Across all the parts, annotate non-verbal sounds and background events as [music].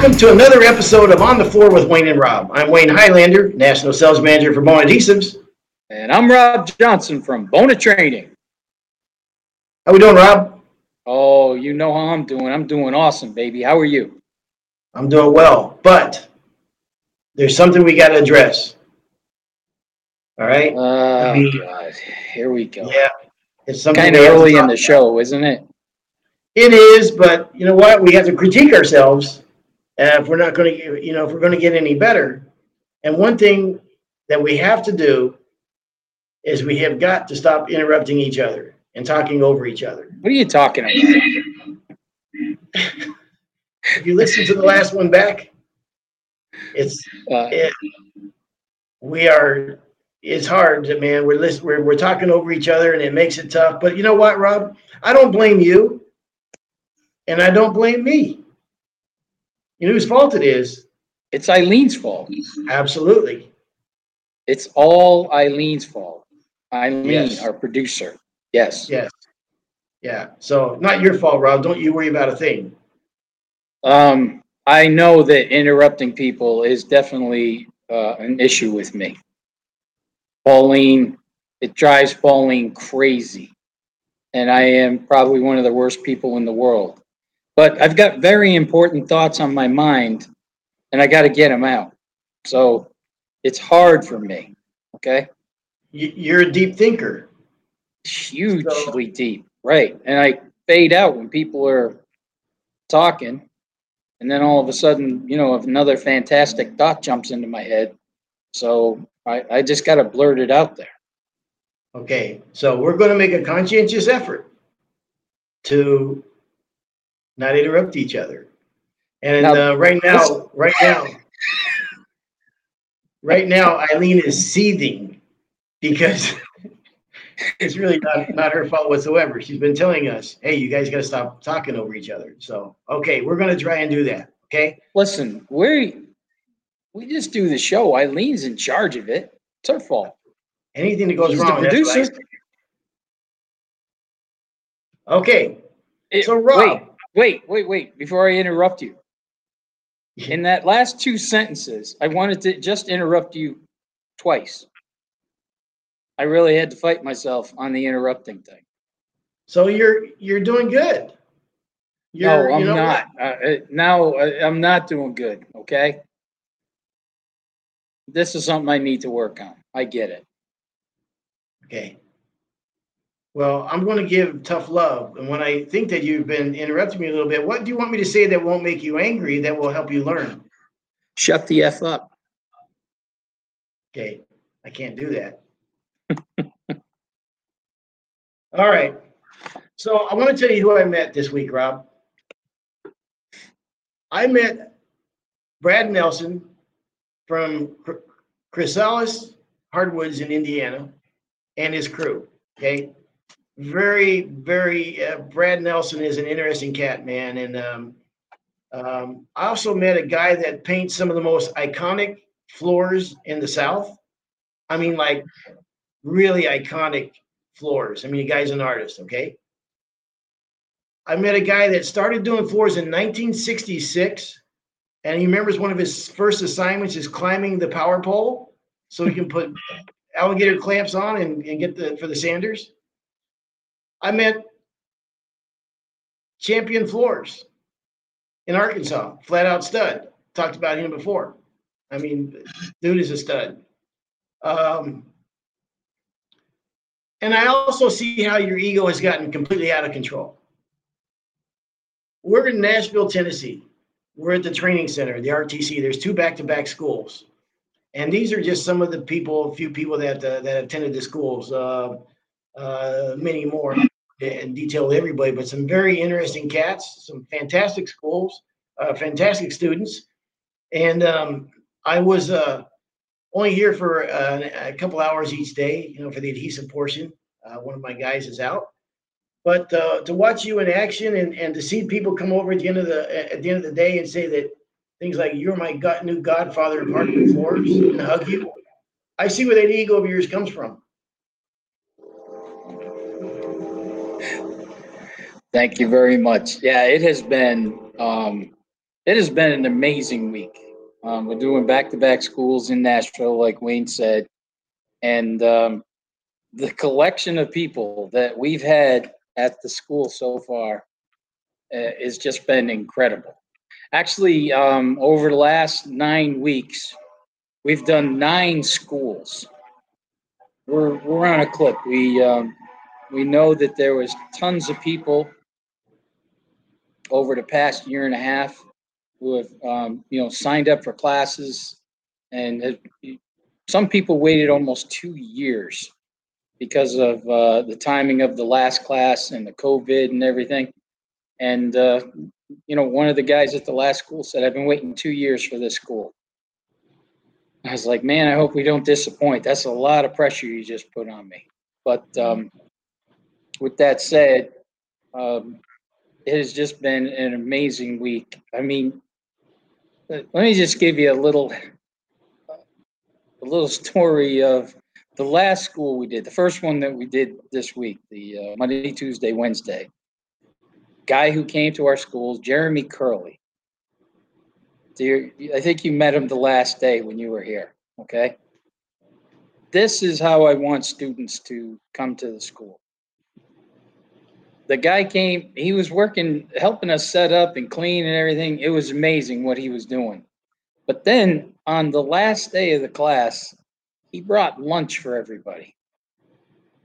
Welcome to another episode of On the Floor with Wayne and Rob. I'm Wayne Highlander, National Sales Manager for Bona Adhesives. And I'm Rob Johnson from Bona Training. How we doing, Rob? Oh, you know how I'm doing. I'm doing awesome, baby. How are you? I'm doing well, but there's something we got to address. All right? Oh, mean- God. Here we go. Yeah, it's something Kind of we have to early in the about. show, isn't it? It is, but you know what? We have to critique ourselves if we're not going to, you know, if we're going to get any better. And one thing that we have to do is we have got to stop interrupting each other and talking over each other. What are you talking about? If you listen to the last one back, it's Uh, it, we are it's hard man we're, list, we're we're talking over each other and it makes it tough but you know what rob i don't blame you and i don't blame me you know whose fault it is it's Eileen's fault. absolutely It's all Eileen's fault. Eileen, Yes. our producer. Yes. yes yeah so not your fault rob don't you worry about a thing Um, I know that interrupting people is definitely uh, an issue with me. Pauline, it drives Pauline crazy. And I am probably one of the worst people in the world. But I've got very important thoughts on my mind and I got to get them out. So it's hard for me. Okay. you, you're a deep thinker Hugely deep. Right. And I fade out when people are talking. And then all of a sudden, you know, another fantastic thought jumps into my head. So I, I just got to blurt it out there. okay so we're going to make a conscientious effort to not interrupt each other and Now, uh, right now right now right now eileen is seething because [laughs] it's really not, not her fault whatsoever she's been telling us hey you guys got to stop talking over each other so okay we're going to try and do that okay Listen, we we just do the show. Eileen's in charge of it. It's her fault. anything that goes She's the wrong I producer. okay It- So, Rob- wait, wait, wait, wait. Before I interrupt you, in that last two sentences, I wanted to just interrupt you twice. I really had to fight myself on the interrupting thing. so you're you're doing good You're- no, I'm you know not. Uh, now uh, I'm not doing good. Okay. This is something I need to work on. I get it. Okay. Well, I'm going to give tough love. And when I think that you've been interrupting me a little bit, what do you want me to say that won't make you angry that will help you learn? Shut the f up. Okay. I can't do that. [laughs] All right. So I want to tell you who I met this week, Rob. I met Brad Nelson from Chr- Chrysalis Hardwoods in Indiana and his crew. Okay. Very, very, uh, Brad Nelson is an interesting cat, man. And um, um, I also met a guy that paints some of the most iconic floors in the South. I mean, like really iconic floors. I mean, the guy's an artist, okay? I met a guy that started doing floors in 1966, and he remembers one of his first assignments is climbing the power pole so he can put alligator clamps on and, and get the for the sanders. I met Champion Floors in Arkansas, flat out stud. Talked about him before. I mean, dude is a stud. Um, and I also see how your ego has gotten completely out of control. We're in Nashville, Tennessee. We're at the training center, the RTC. There's two back-to-back schools, and these are just some of the people, a few people that uh, that attended the schools. Uh, uh, many more, detail everybody, but some very interesting cats, some fantastic schools, uh, fantastic students, and um, I was uh, only here for uh, a couple hours each day, you know, for the adhesive portion. Uh, one of my guys is out, but uh, to watch you in action and, and to see people come over at the end of the at the end of the day and say that things like "You're my god, new godfather of hardwood floors" and hug you, I see where that ego of yours comes from. Thank you very much. Yeah, it has been um, it has been an amazing week. Um, we're doing back-to-back schools in Nashville, like Wayne said, and um, the collection of people that we've had at the school so far uh, has just been incredible. Actually, um, over the last nine weeks, we've done nine schools. We're we're on a clip. We um, we know that there was tons of people over the past year and a half who have um, you know signed up for classes, and have, some people waited almost two years because of uh, the timing of the last class and the COVID and everything. And uh, you know, one of the guys at the last school said, "I've been waiting two years for this school." I was like, "Man, I hope we don't disappoint. That's a lot of pressure you just put on me." But um, with that said, um, it has just been an amazing week. I mean, let me just give you a little, a little story of the last school we did. The first one that we did this week, the uh, Monday, Tuesday, Wednesday. Guy who came to our school, Jeremy Curley. I think you met him the last day when you were here. Okay. This is how I want students to come to the school the guy came he was working helping us set up and clean and everything. It was amazing what he was doing. But then on the last day of the class he brought lunch for everybody.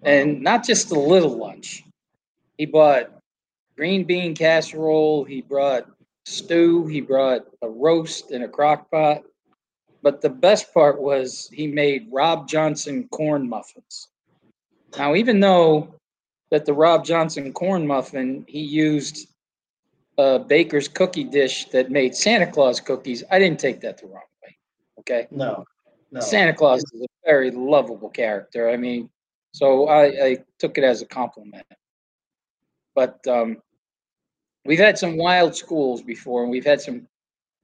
And not just a little lunch. He brought green bean casserole he brought stew he brought a roast in a crock pot. But the best part was he made rob johnson corn muffins. Now even though that the Rob Johnson corn muffin, he used a baker's cookie dish that made Santa Claus cookies. I didn't take that the wrong way. Okay. No, no. Santa Claus is a very lovable character. I mean, so I, I took it as a compliment. But um, we've had some wild schools before, and we've had some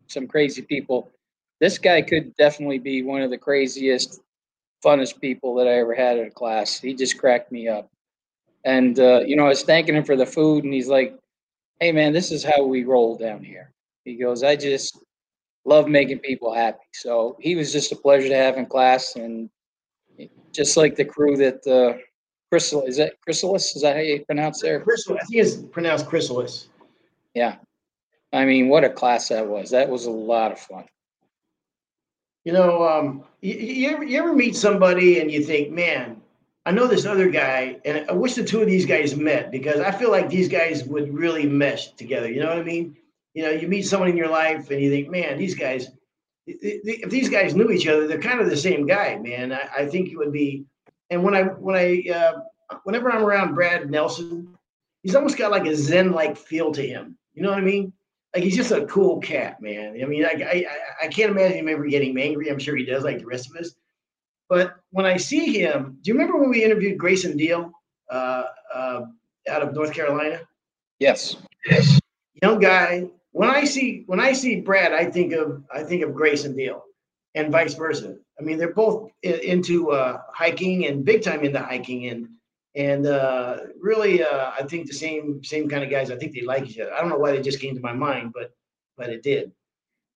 some crazy people. This guy could definitely be one of the craziest, funnest people that I ever had in a class. He just cracked me up. And uh, you know, I was thanking him for the food, and he's like, "Hey, man, this is how we roll down here." He goes, "I just love making people happy." So he was just a pleasure to have in class, and just like the crew that uh, Crystal is that Chrysalis? Is that how you pronounce there? Chrysalis, I think it's pronounced chrysalis. Yeah, I mean, what a class that was. That was a lot of fun. You know, um, you, you ever you ever meet somebody and you think, man, I know this other guy, and I wish the two of these guys met because I feel like these guys would really mesh together. You know what I mean? You know, you meet someone in your life and you think, man, these guys, if these guys knew each other, they're kind of the same guy, man. I, I think it would be. And when I when I uh, whenever I'm around Brad Nelson, he's almost got like a Zen-like feel to him. You know what I mean? Like he's just a cool cat, man. I mean, I I, I can't imagine him ever getting angry. I'm sure he does, like the rest of us. But when I see him, do you remember when we interviewed Grayson Deal uh, uh, out of North Carolina? Yes. Yes. Young guy. When I see when I see Brad, I think of I think of Grayson Deal, and vice versa. I mean, they're both into uh, hiking and big time into hiking and and uh, really, uh, I think the same same kind of guys. I think they like each other. I don't know why they just came to my mind, but but it did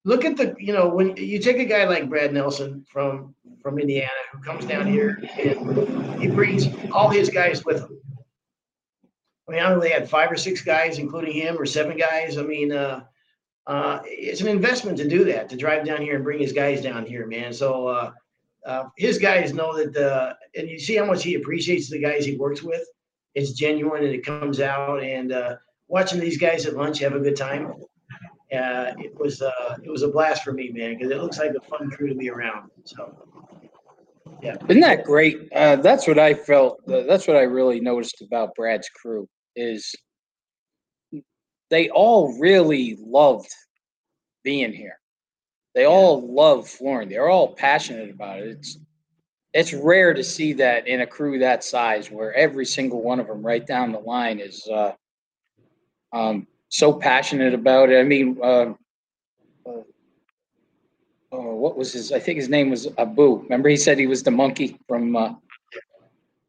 look at the you know when you take a guy like Brad Nelson from from Indiana who comes down here and he brings all his guys with him. I mean, I don't know they had five or six guys, including him, or seven guys. I mean, uh, uh, it's an investment to do that to drive down here and bring his guys down here, man. So uh, uh, his guys know that, and you see how much he appreciates the guys he works with. It's genuine and it comes out. And uh, watching these guys at lunch have a good time uh, it was uh, it was a blast for me, man, because it looks like a fun crew to be around. So, yeah. Isn't that great? Uh, that's what I felt. uh, That's what I really noticed about Brad's crew is they all really loved being here. They all love flooring. They're all passionate about it. It's it's rare to see that in a crew that size, where every single one of them, right down the line, is uh, um, so passionate about it. I mean, uh, uh, oh, what was his? I think his name was Abu. Remember, he said he was the monkey from. Uh,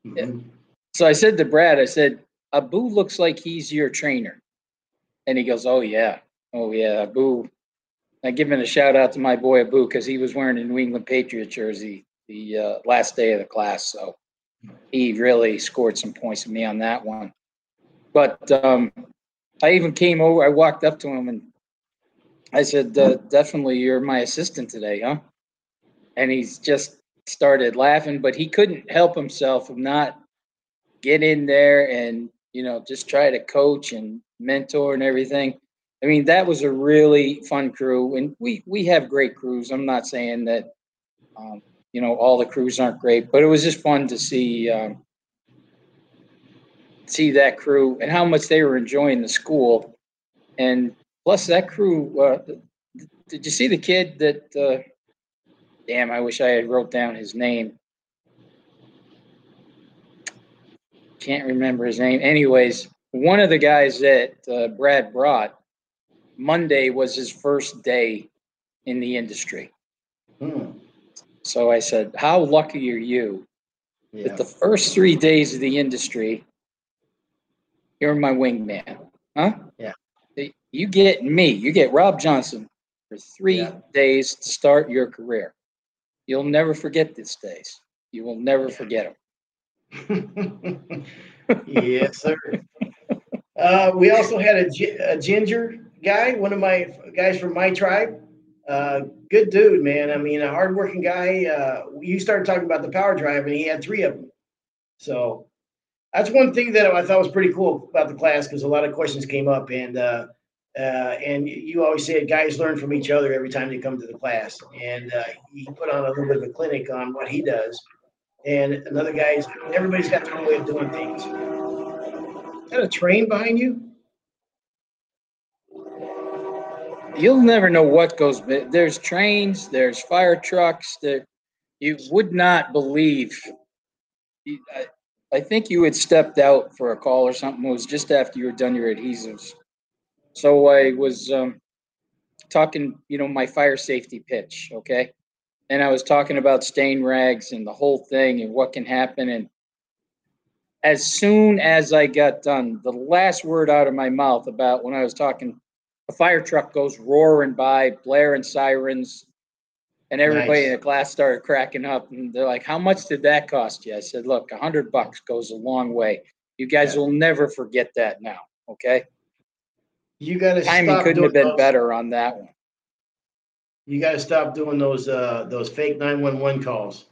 Mhm. so I said to Brad, I said, Abu looks like he's your trainer, and he goes, "Oh yeah, oh yeah, Abu, I giving a shout out to my boy Abu because he was wearing a New England Patriot jersey the uh, last day of the class, so he really scored some points with me on that one. But um, I even came over. I walked up to him and I said, uh, "Definitely, you're my assistant today, huh?" And he's just started laughing, but he couldn't help himself from not get in there and you know just try to coach and mentor and everything. I mean, that was a really fun crew, and we we have great crews. I'm not saying that um, you know all the crews aren't great, but it was just fun to see um, see that crew and how much they were enjoying the school, and plus that crew. Uh, did you see the kid that? Uh, damn, I wish I had wrote down his name. Can't remember his name. Anyways, one of the guys that uh, Brad brought Monday was his first day in the industry. Hmm, So I said, How lucky are you yeah. that the first three days of the industry, you're my wingman? Huh? Yeah. You get me, you get Rob Johnson for three Yeah. days to start your career. You'll never forget these days. You will never Yeah. forget them. [laughs] yes, sir. Uh, we also had a, a ginger guy, one of my guys from my tribe. Uh, good dude, man. I mean, a hardworking guy. Uh, you started talking about the power drive, and he had three of them. So that's one thing that I thought was pretty cool about the class because a lot of questions came up, and uh, uh, and you always said guys learn from each other every time they come to the class. And uh, he put on a little bit of a clinic on what he does. And another guy's everybody's got their own way of doing things. Is that a train behind you? You'll never know what goes. There's trains, there's fire trucks. There, you would not believe. I think you had stepped out for a call or something. It was just after you were done your adhesives. So I was um, talking, you know, my fire safety pitch, okay, and I was talking about stain rags and the whole thing and what can happen. And as soon as I got done, the last word out of my mouth about when I was talking a fire truck goes roaring by, blaring sirens, and everybody in the class started cracking up. And they're like, "How much did that cost you?" I said, "Look, a hundred bucks goes a long way. You guys Yeah. will never forget that now. Okay, You got to timing couldn't have been those, better on that one. You got to stop doing those uh, those fake nine one one calls.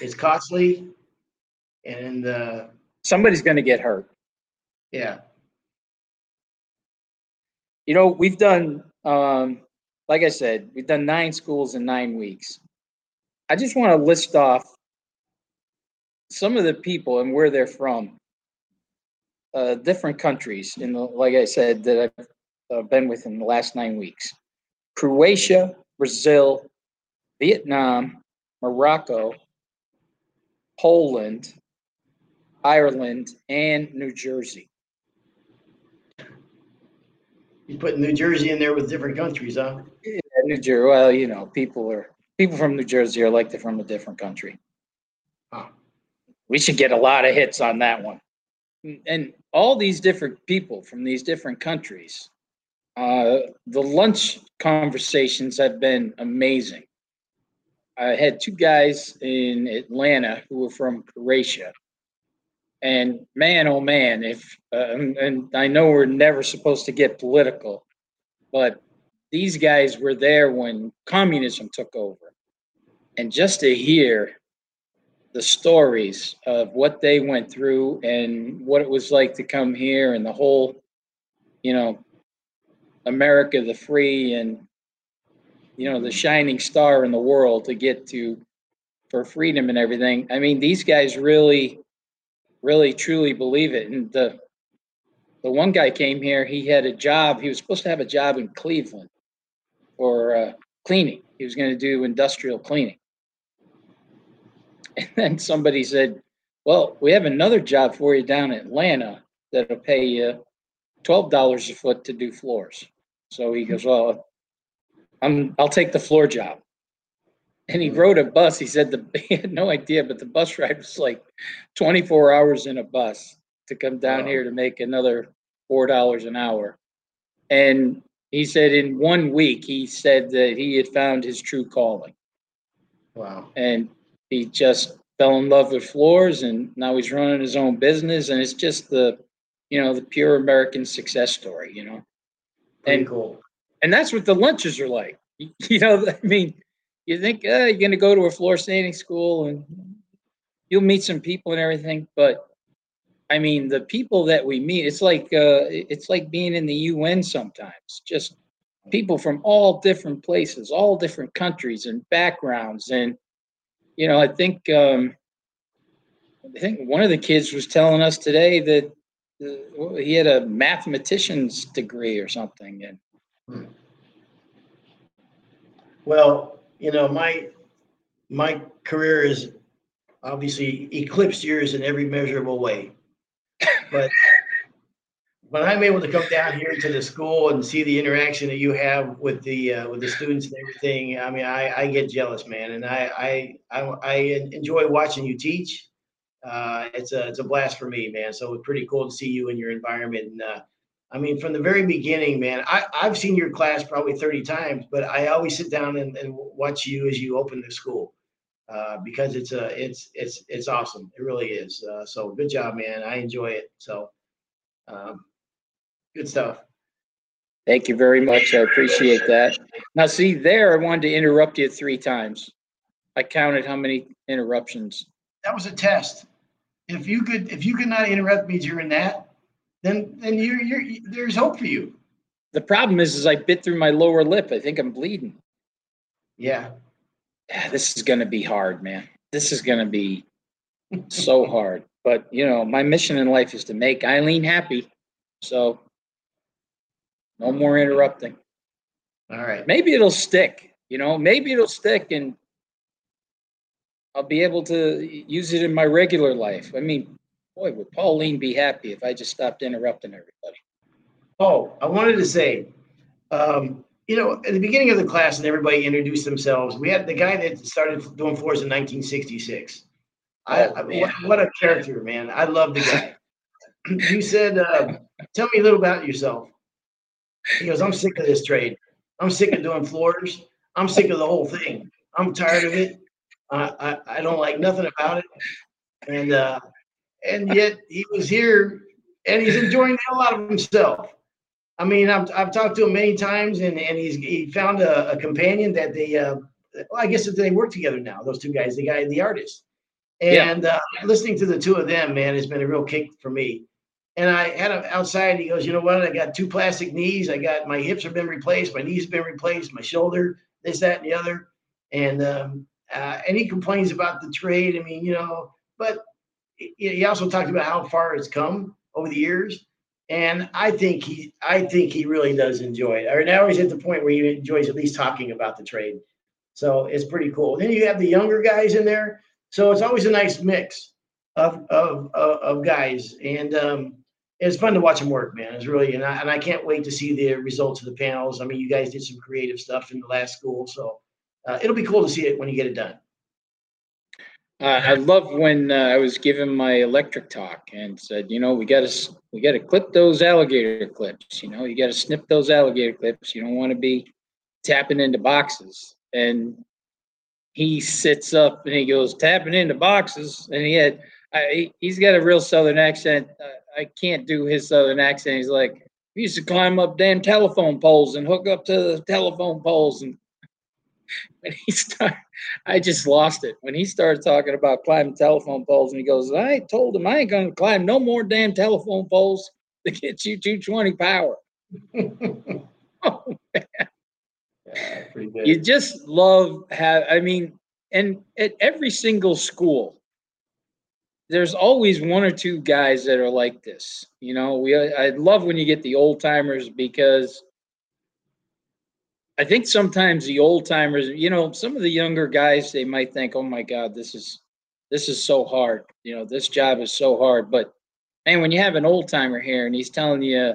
It's costly, and uh, Somebody's going to get hurt. yeah, You know, we've done, um, like I said, we've done nine schools in nine weeks. I just want to list off some of the people and where they're from. Uh, different countries in the, like I said, that I've uh, been with in the last nine weeks. Croatia, Brazil, Vietnam, Morocco, Poland, Ireland, and New Jersey. You put New Jersey in there with different countries, huh? Yeah, New Jersey. Well, you know, people are people from New Jersey are like they're from a different country. Huh. We should get a lot of hits on that one. And all these different people from these different countries, uh, the lunch conversations have been amazing. I had two guys in Atlanta who were from Croatia. And man, oh man, if, uh, and, and I know we're never supposed to get political, but these guys were there when communism took over. And just to hear the stories of what they went through and what it was like to come here and the whole, you know, America the free and, you know, the shining star in the world to get to for freedom and everything. I mean, these guys really, really truly believe it. And the, the one guy came here, he had a job, he was supposed to have a job in Cleveland for uh, cleaning. He was going to do industrial cleaning. And then somebody said, Well, we have another job for you down in Atlanta that'll pay you $12 a foot to do floors. So he goes, Well, I'm, I'll take the floor job. And he rode a bus. He said the, [laughs] he had no idea, but the bus ride was like 24 hours in a bus to come down Wow. here to make another $4 an hour. And he said in one week, he said that he had found his true calling Wow. and he just fell in love with floors and now he's running his own business and it's just the, you know, the pure American success story, you know? Pretty And- cool. And that's what the lunches are like. [laughs] You know, I mean, you think, uh, you're gonna go to a floor standing school and you'll meet some people and everything, but I mean, the people that we meet, it's like, uh, it's like being in the UN sometimes, just people from all different places, all different countries and backgrounds. And, you know, I think, um, I think one of the kids was telling us today that uh, he had a mathematician's degree or something and Well, you know, my, my career is obviously eclipsed yours in every measurable way. But when I'm able to come down here to the school and see the interaction that you have with the, uh, with the students and everything, I mean, I, I get jealous, man. And I, I, I, I enjoy watching you teach. Uh, it's a, it's a blast for me, man. So it's pretty cool to see you in your environment. And, uh, I mean, from the very beginning, man, I, I've seen your class probably 30 times, but I always sit down and, and watch you as you open the school. Uh, because it's a, it's, it's, it's awesome. It really is. Uh, so good job, man. I enjoy it. So, um, good stuff. Thank you very much. I appreciate that. Now, see, there, I wanted to interrupt you three times. I counted how many interruptions. That was a test. If you could, if you could not interrupt me during that, then, then you're, you're, there's hope for you. The problem is, is I bit through my lower lip. I think I'm bleeding. Yeah. Ah, [sighs] This is gonna be hard, man. This is gonna be so [laughs] hard. But, you know, my mission in life is to make Eileen happy. So no more interrupting. All right. maybe it'll stick you know maybe it'll stick and i'll be able to use it in my regular life i mean boy would pauline be happy if i just stopped interrupting everybody Oh, I wanted to say, um, you know, at the beginning of the class, and everybody introduced themselves. We had the guy that started doing floors in 1966. I, Oh, I- what, what a character, man! I love the guy. [clears throat] you said, uh, "Tell me a little about yourself." He goes, "I'm sick of this trade. I'm sick of doing floors. I'm sick of the whole thing. I'm tired of it. I, I, I don't like nothing about it." And uh, and yet he was here, and he's enjoying the hell out of himself. I mean, I've, I've talked to him many times, and, and he's he found a, a companion that they, uh, well, I guess that they work together now. Those two guys, the guy and the artist, Yeah. and uh, listening to the two of them, man, has been a real kick for me. And I had him outside. He goes, you know what? I got two plastic knees. I got my hips have been replaced. My knees have been replaced. My shoulder, this, that, and the other. And um, uh, and he complains about the trade. I mean, you know, but he, also talked about how far it's come over the years. And I think he, I think he really does enjoy it. Or now he's at the point where he enjoys at least talking about the trade. So it's pretty cool. Then you have the younger guys in there. So it's always a nice mix of of of, of guys, and um, it's fun to watch them work, man. It's really, and I, and I can't wait to see the results of the panels. I mean, you guys did some creative stuff in the last school, so uh, it'll be cool to see it when you get it done. Uh, i love when uh, i was given my electric talk and said you know we got to we got to clip those alligator clips you know you got to snip those alligator clips you don't want to be tapping into boxes. And he sits up and he goes tapping into boxes? And he had I, he- he's got a real southern accent. Uh, i can't do his southern accent. He's like we used to climb up damn telephone poles and hook up to the telephone poles and [laughs] when he started i just lost it. When he started talking about climbing telephone poles and he goes i told him i ain't gonna climb no more damn telephone poles to get you 220 power. [laughs] Oh, yeah, good. you just love have i mean and at every single school there's always one or two guys that are like this you know? We i love when you get the old timers because i think sometimes the old timers you know some of the younger guys they might think oh my god this is this is so hard you know this job is so hard but man when you have an old timer here and he's telling you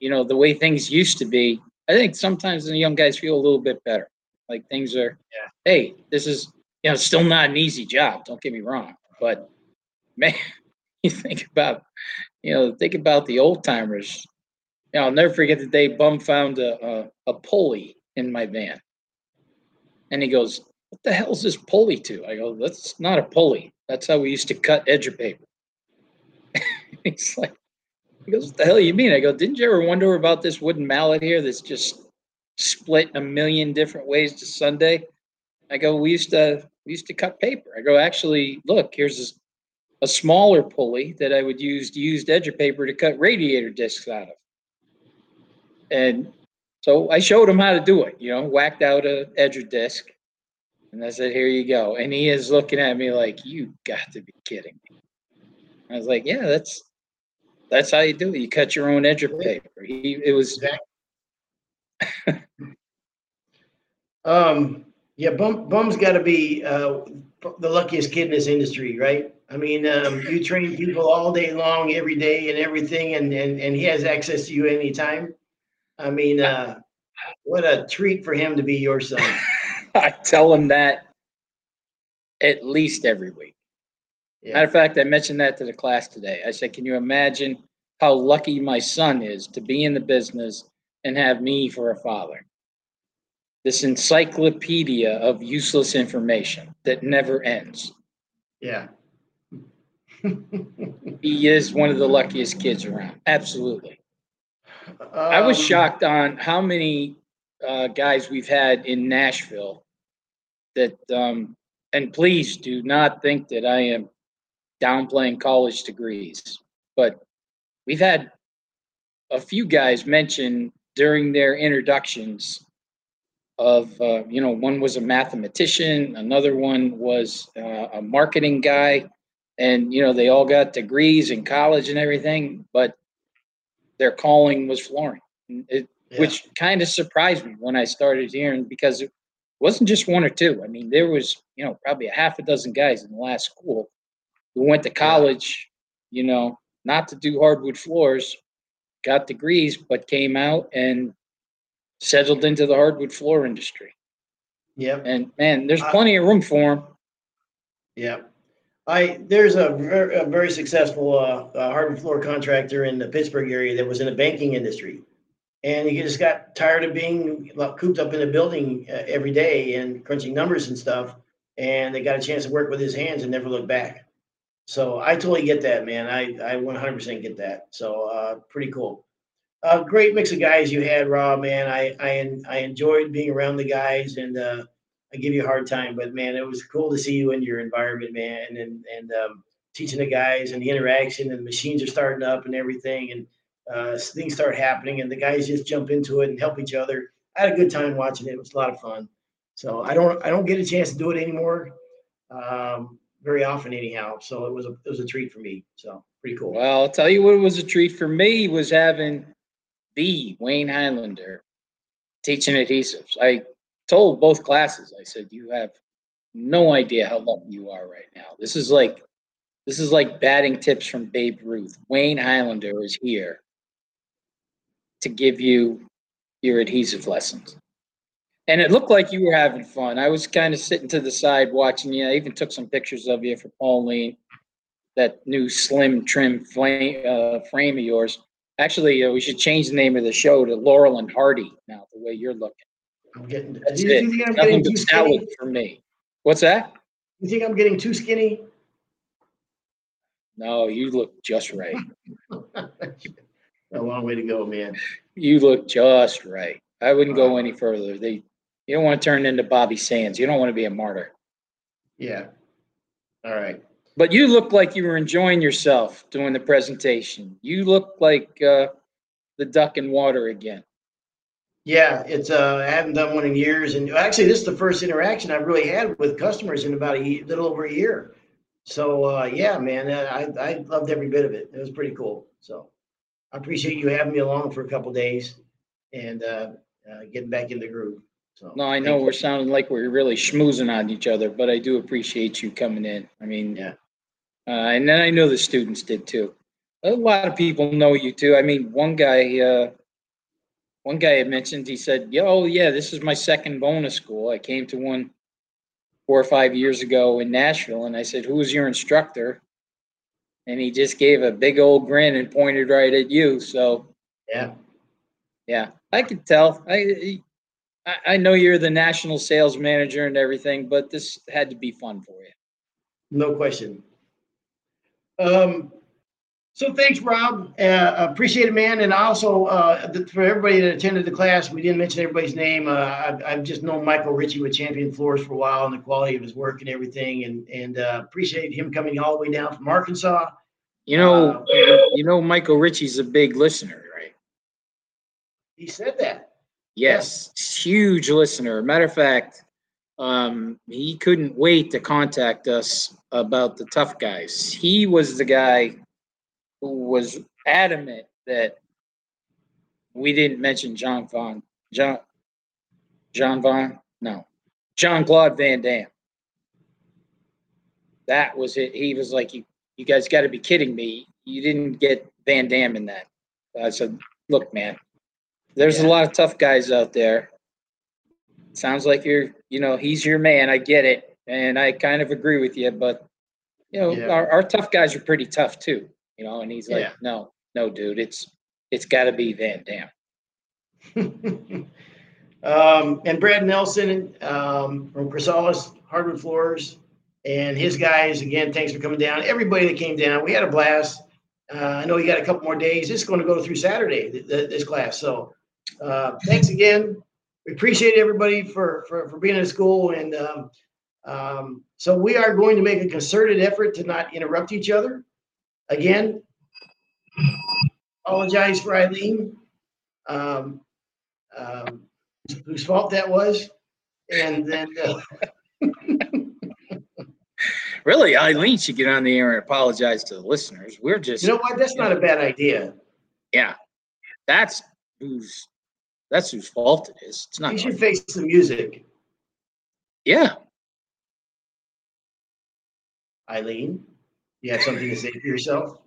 you know the way things used to be I think sometimes the young guys feel a little bit better. Like things are, Yeah. hey, this is, you know, still not an easy job. Don't get me wrong, but man, [laughs] you think about, you know, think about the old timers, know, I'll never forget the day Bum found a, a, a pulley in my van. And he goes, what the hell's this pulley to? I go, that's not a pulley. That's how we used to cut edge of paper. [laughs] He's like, he goes, what the hell you mean? I go, didn't you ever wonder about this wooden mallet here that's just split a million different ways to Sunday? I go, we used to, we used to cut paper. I go, actually, look, here's a smaller pulley that I would use used edge of paper to cut radiator discs out of. And so I showed him how to do it, you know, whacked out a edger disc. And I said, here you go. And he is looking at me like, you got to be kidding me. I was like, yeah, that's, that's how you do it. You cut your own edge of paper. He, it was, Um, yeah, Bum, Bum's got to be uh, the luckiest kid in this industry, right? I mean, um, you train people all day long, every day, and everything, and and and he has access to you anytime. I mean, uh, what a treat for him to be your son. [laughs] I tell him that at least every week. Matter of fact, I mentioned that to the class today. I said, can you imagine how lucky my son is to be in the business and have me for a father? This encyclopedia of useless information that never ends. yeah. He is one of the luckiest kids around. Absolutely. I was Um, shocked on how many uh, guys we've had in Nashville that, um, and please do not think that I am downplaying college degrees, but we've had a few guys mention during their introductions of, uh, you know, one was a mathematician, another one was uh, a marketing guy, and, you know, they all got degrees in college and everything, but their calling was flooring. It, yeah, which kind of surprised me when I started hearing because it wasn't just one or two. I mean, there was, you know, probably a half a dozen guys in the last school who went to college, you know, not to do hardwood floors, got degrees, but came out and settled into the hardwood floor industry. Yep. And man, there's plenty of room for them. Yeah. I, there's a very, a very successful, uh, uh, hardwood floor contractor in the Pittsburgh area that was in the banking industry. And he just got tired of being cooped up in a building uh, every day and crunching numbers and stuff. And they got a chance to work with his hands and never look back. So I totally get that, man. I, I 100% get that. So, uh, pretty cool. A great mix of guys you had, Rob, man. I, I, I enjoyed being around the guys and, uh, I give you a hard time, but man, it was cool to see you in your environment, man, and and um, teaching the guys and the interaction and the machines are starting up and everything, and uh, things start happening, and the guys just jump into it and help each other. I had a good time watching it. It was a lot of fun. So I don't I don't get a chance to do it anymore, um, very often anyhow. So it was a it was a treat for me. So pretty cool. Well, I'll tell you what was a treat for me was having the Wayne Highlander teaching adhesives. I told both classes, I said, you have no idea how lucky you are right now. This is like this is like batting tips from Babe Ruth. Wayne Highlander is here to give you your adhesive lessons. And it looked like you were having fun. I was kind of sitting to the side watching you. I even took some pictures of you for Pauline, that new slim trim flame, uh, frame of yours. Actually, uh, we should change the name of the show to Laurel and Hardy now, the way you're looking. I'm getting. That's do you, it. do you think I'm Nothing getting too skinny? for me. What's that? You think I'm getting too skinny? No, you look just right. [laughs] a long way to go, man. You look just right. I wouldn't go any further. They, you don't want to turn into Bobby Sands. You don't want to be a martyr. Yeah. All right. But you look like you were enjoying yourself doing the presentation. You look like uh, the duck in water again. Yeah, it's uh, I haven't done one in years, and actually, this is the first interaction I've really had with customers in about a little over a year. So uh, yeah, man, uh, I I loved every bit of it. It was pretty cool. So I appreciate you having me along for a couple days and uh, uh, getting back in the groove. So No, I know we're sounding like we're really schmoozing on each other, but I do appreciate you coming in. I mean, Yeah. Uh, and then I know the students did too. A lot of people know you too. I mean, one guy, uh, one guy had mentioned, he said, "Yo, yeah, this is my second bonus school. I came to one four or five years ago in Nashville." And I said, "Who was your instructor?" And he just gave a big old grin and pointed right at you. So Yeah. Yeah, I could tell. I, I, I know you're the national sales manager and everything, but this had to be fun for you. No question. Um, so thanks, Rob. Uh, appreciate it, man. And also, uh, th- for everybody that attended the class, we didn't mention everybody's name. Uh, I've, I've just known Michael Ritchie with Champion Floors for a while and the quality of his work and everything. And, and, uh, appreciate him coming all the way down from Arkansas. You know, Uh, you know, Michael Ritchie's a big listener, right? He said that. Yes, huge listener. Matter of fact, um, he couldn't wait to contact us about the tough guys. He was the guy who was adamant that we didn't mention John Von John John Von no John Claude Van Damme. That was it. He was like, "You, you guys got to be kidding me! You didn't get Van Damme in that." I said, "Look, man, there's a lot of tough guys out there. Sounds like you're, you know, he's your man. I get it, and I kind of agree with you. But you know, Yeah. our, our tough guys are pretty tough too. You know, and he's like, Yeah. no, no, dude, it's it's got to be Van Damme. [laughs] um, and Brad Nelson um, from Chrysalis Hardwood Floors and his guys. Again, thanks for coming down. Everybody that came down, we had a blast. Uh, I know you got a couple more days. It's going to go through Saturday, th- th- this class. So uh, thanks again. We appreciate everybody for, for, for being in school. And um, um, so we are going to make a concerted effort to not interrupt each other. Again, apologize for Eileen. Um, um, whose fault that was. And then, uh, [laughs] Really, Eileen should get on the air and apologize to the listeners. We're just, you know what? That's not a bad idea. yeah, that's whose that's whose fault it is. It's not. You should face the music, yeah, Eileen. You have something to say for yourself?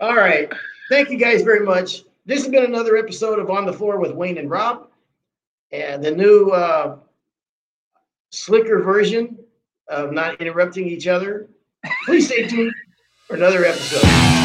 All right. Thank you guys very much. This has been another episode of On the Floor with Wayne and Rob. And the new uh, slicker version of not interrupting each other. Please stay tuned for another episode.